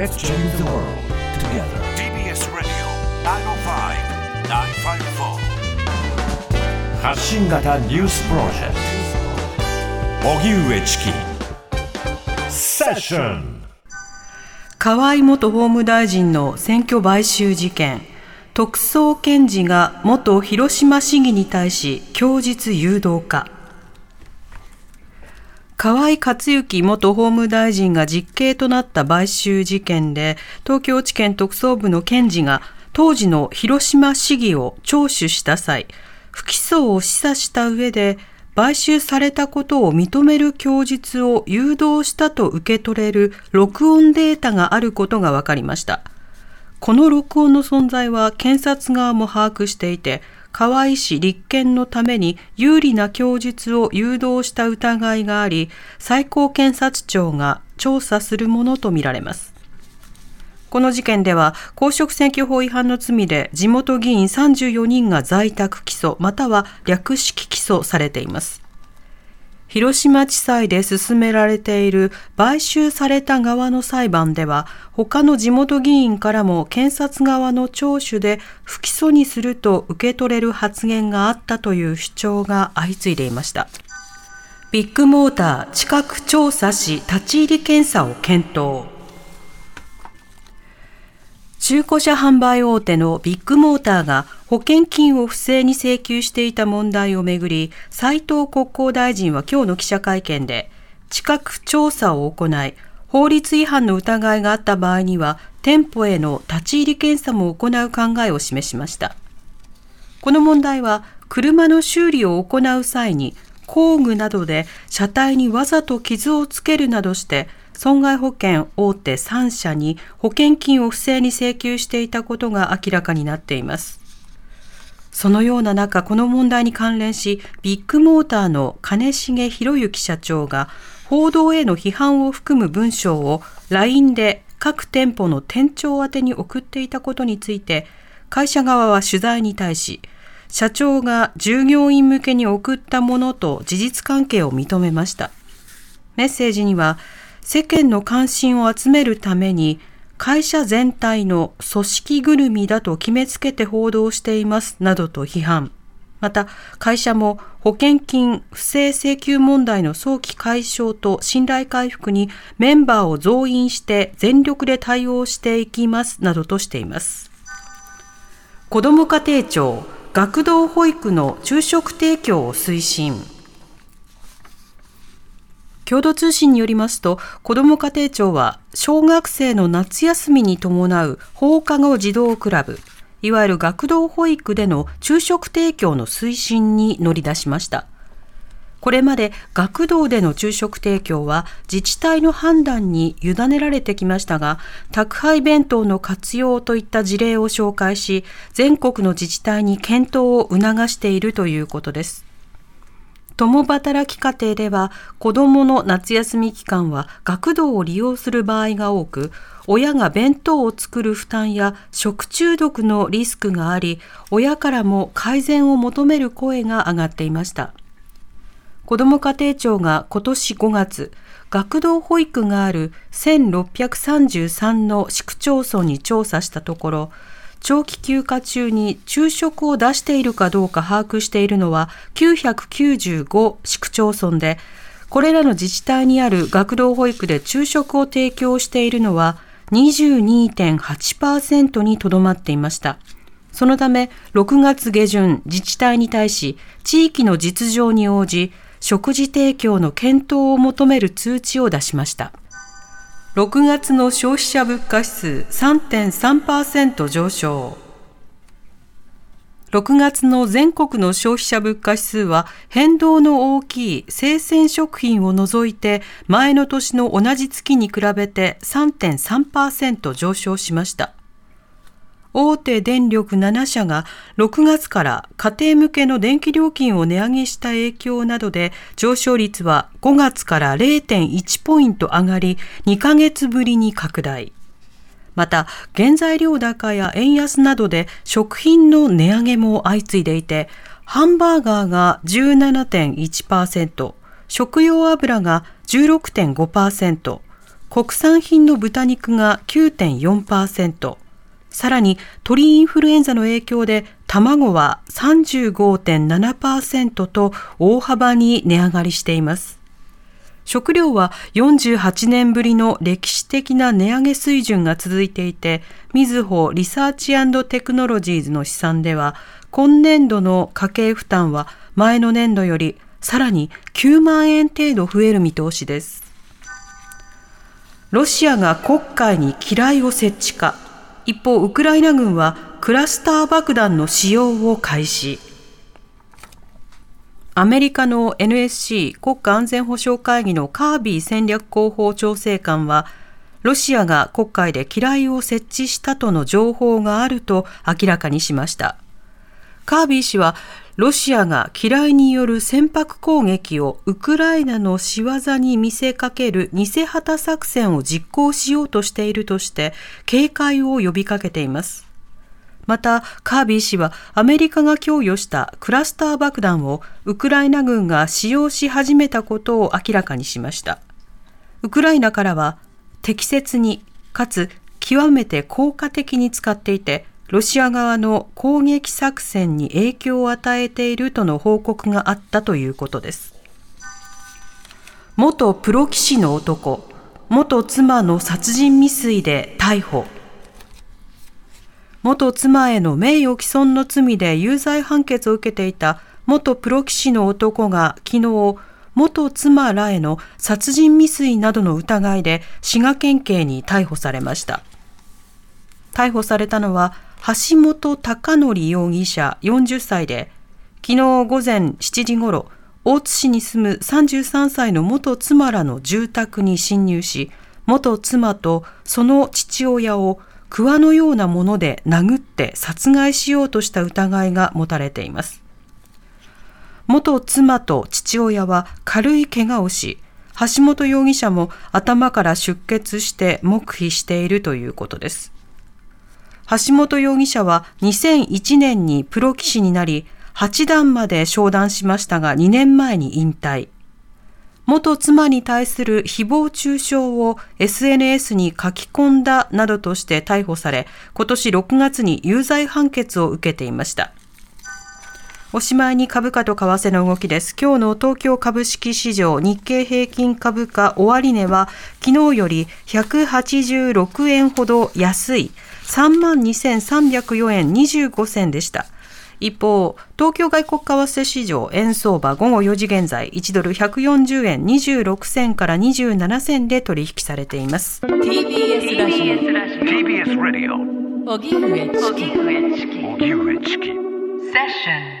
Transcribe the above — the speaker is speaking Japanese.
Let's change the world together. TBS Radio 905-954発信型ニュースプロジェクト荻上チキ。セッション河井元法務大臣の選挙買収事件。特捜検事が元広島市議に対し供述誘導か河井克行元法務大臣が実刑となった買収事件で東京地検特捜部の検事が当時の広島市議を聴取した際不起訴を示唆した上で買収されたことを認める供述を誘導したと受け取れる録音データがあることが分かりました。この録音の存在は検察側も把握していて、河合氏立件のために有利な供述を誘導した疑いがあり、最高検察庁が調査するものとみられます。この事件では、公職選挙法違反の罪で地元議員34人が在宅起訴または略式起訴されています。広島地裁で進められている買収された側の裁判では、他の地元議員からも検察側の聴取で不起訴にすると受け取れる発言があったという主張が相次いでいました。ビッグモーター近く調査し立ち入り検査を検討。中古車販売大手のビッグモーターが保険金を不正に請求していた問題をめぐり、斉藤国交大臣は今日の記者会見で、近く調査を行い、法律違反の疑いがあった場合には、店舗への立ち入り検査も行う考えを示しました。この問題は、車の修理を行う際に、工具などで車体にわざと傷をつけるなどして、損害保険大手3社に保険金を不正に請求していたことが明らかになっています。そのような中、この問題に関連し、ビッグモーターの金重博之社長が、報道への批判を含む文章を LINE で各店舗の店長宛に送っていたことについて、会社側は取材に対し、社長が従業員向けに送ったものと事実関係を認めました。メッセージには、世間の関心を集めるために会社全体の組織ぐるみだと決めつけて報道していますなどと批判。また会社も保険金不正請求問題の早期解消と信頼回復にメンバーを増員して全力で対応していきますなどとしています。子ども家庭庁学童保育の昼食提供を推進。共同通信によりますと、子ども家庭庁は小学生の夏休みに伴う放課後児童クラブ、いわゆる学童保育での昼食提供の推進に乗り出しました。これまで学童での昼食提供は自治体の判断に委ねられてきましたが、宅配弁当の活用といった事例を紹介し、全国の自治体に検討を促しているということです。共働き家庭では子どもの夏休み期間は学童を利用する場合が多く親が弁当を作る負担や食中毒のリスクがあり親からも改善を求める声が上がっていました子ども家庭庁が今年5月学童保育がある1633の市区町村に調査したところ長期休暇中に昼食を出しているかどうか把握しているのは995市区町村で、これらの自治体にある学童保育で昼食を提供しているのは22.8%にとどまっていました。そのため、6月下旬、自治体に対し、地域の実情に応じ、食事提供の検討を求める通知を出しました。6月の消費者物価指数3.3%上昇。6月の全国の消費者物価指数は変動の大きい生鮮食品を除いて前の年の同じ月に比べて3.3%上昇しました。大手電力7社が6月から家庭向けの電気料金を値上げした影響などで上昇率は5月から0.1ポイント上がり2ヶ月ぶりに拡大。また原材料高や円安などで食品の値上げも相次いでいてハンバーガーが17.1%食用油が16.5%国産品の豚肉が9.4%、さらに鳥インフルエンザの影響で卵は35.7%と大幅に値上がりしています。食料は48年ぶりの歴史的な値上げ水準が続いていて、みずほリサーチテクノロジーズの試算では、今年度の家計負担は前の年度よりさらに9万円程度増える見通しです。ロシアが黒海に機雷を設置か。一方、ウクライナ軍はクラスター爆弾の使用を開始。アメリカの NSC 国家安全保障会議のカービー戦略広報調整官は、ロシアが黒海で機雷を設置したとの情報があると明らかにしました。カービー氏はロシアが嫌いによる船舶攻撃をウクライナの仕業に見せかける偽旗作戦を実行しようとしているとして警戒を呼びかけています。また、カービー氏はアメリカが供与したクラスター爆弾をウクライナ軍が使用し始めたことを明らかにしました。ウクライナからは適切にかつ極めて効果的に使っていてロシア側の攻撃作戦に影響を与えているとの報告があったということです。元プロ棋士の男、元妻の殺人未遂で逮捕。元妻への名誉毀損の罪で有罪判決を受けていた元プロ棋士の男が昨日、元妻らへの殺人未遂などの疑いで滋賀県警に逮捕されました。逮捕されたのは橋本貴則容疑者40歳で、昨日午前7時ごろ、大津市に住む33歳の元妻らの住宅に侵入し、元妻とその父親を桑のようなもので殴って殺害しようとした疑いが持たれています。元妻と父親は軽い怪我をし、橋本容疑者も頭から出血して黙秘しているということです。橋本容疑者は2001年にプロ棋士になり、八段まで昇段しましたが2年前に引退。元妻に対する誹謗中傷を SNS に書き込んだなどとして逮捕され、今年6月に有罪判決を受けていました。おしまいに株価と為替の動きです。今日の東京株式市場日経平均株価終値は昨日より186円ほど安い。3万2304円25銭でした。一方、東京外国為替市場円相場午後4時現在1ドル140円26銭から27銭で取引されています。TBS ラジオ。TBS ラジオ。荻上チキ荻上チキセッション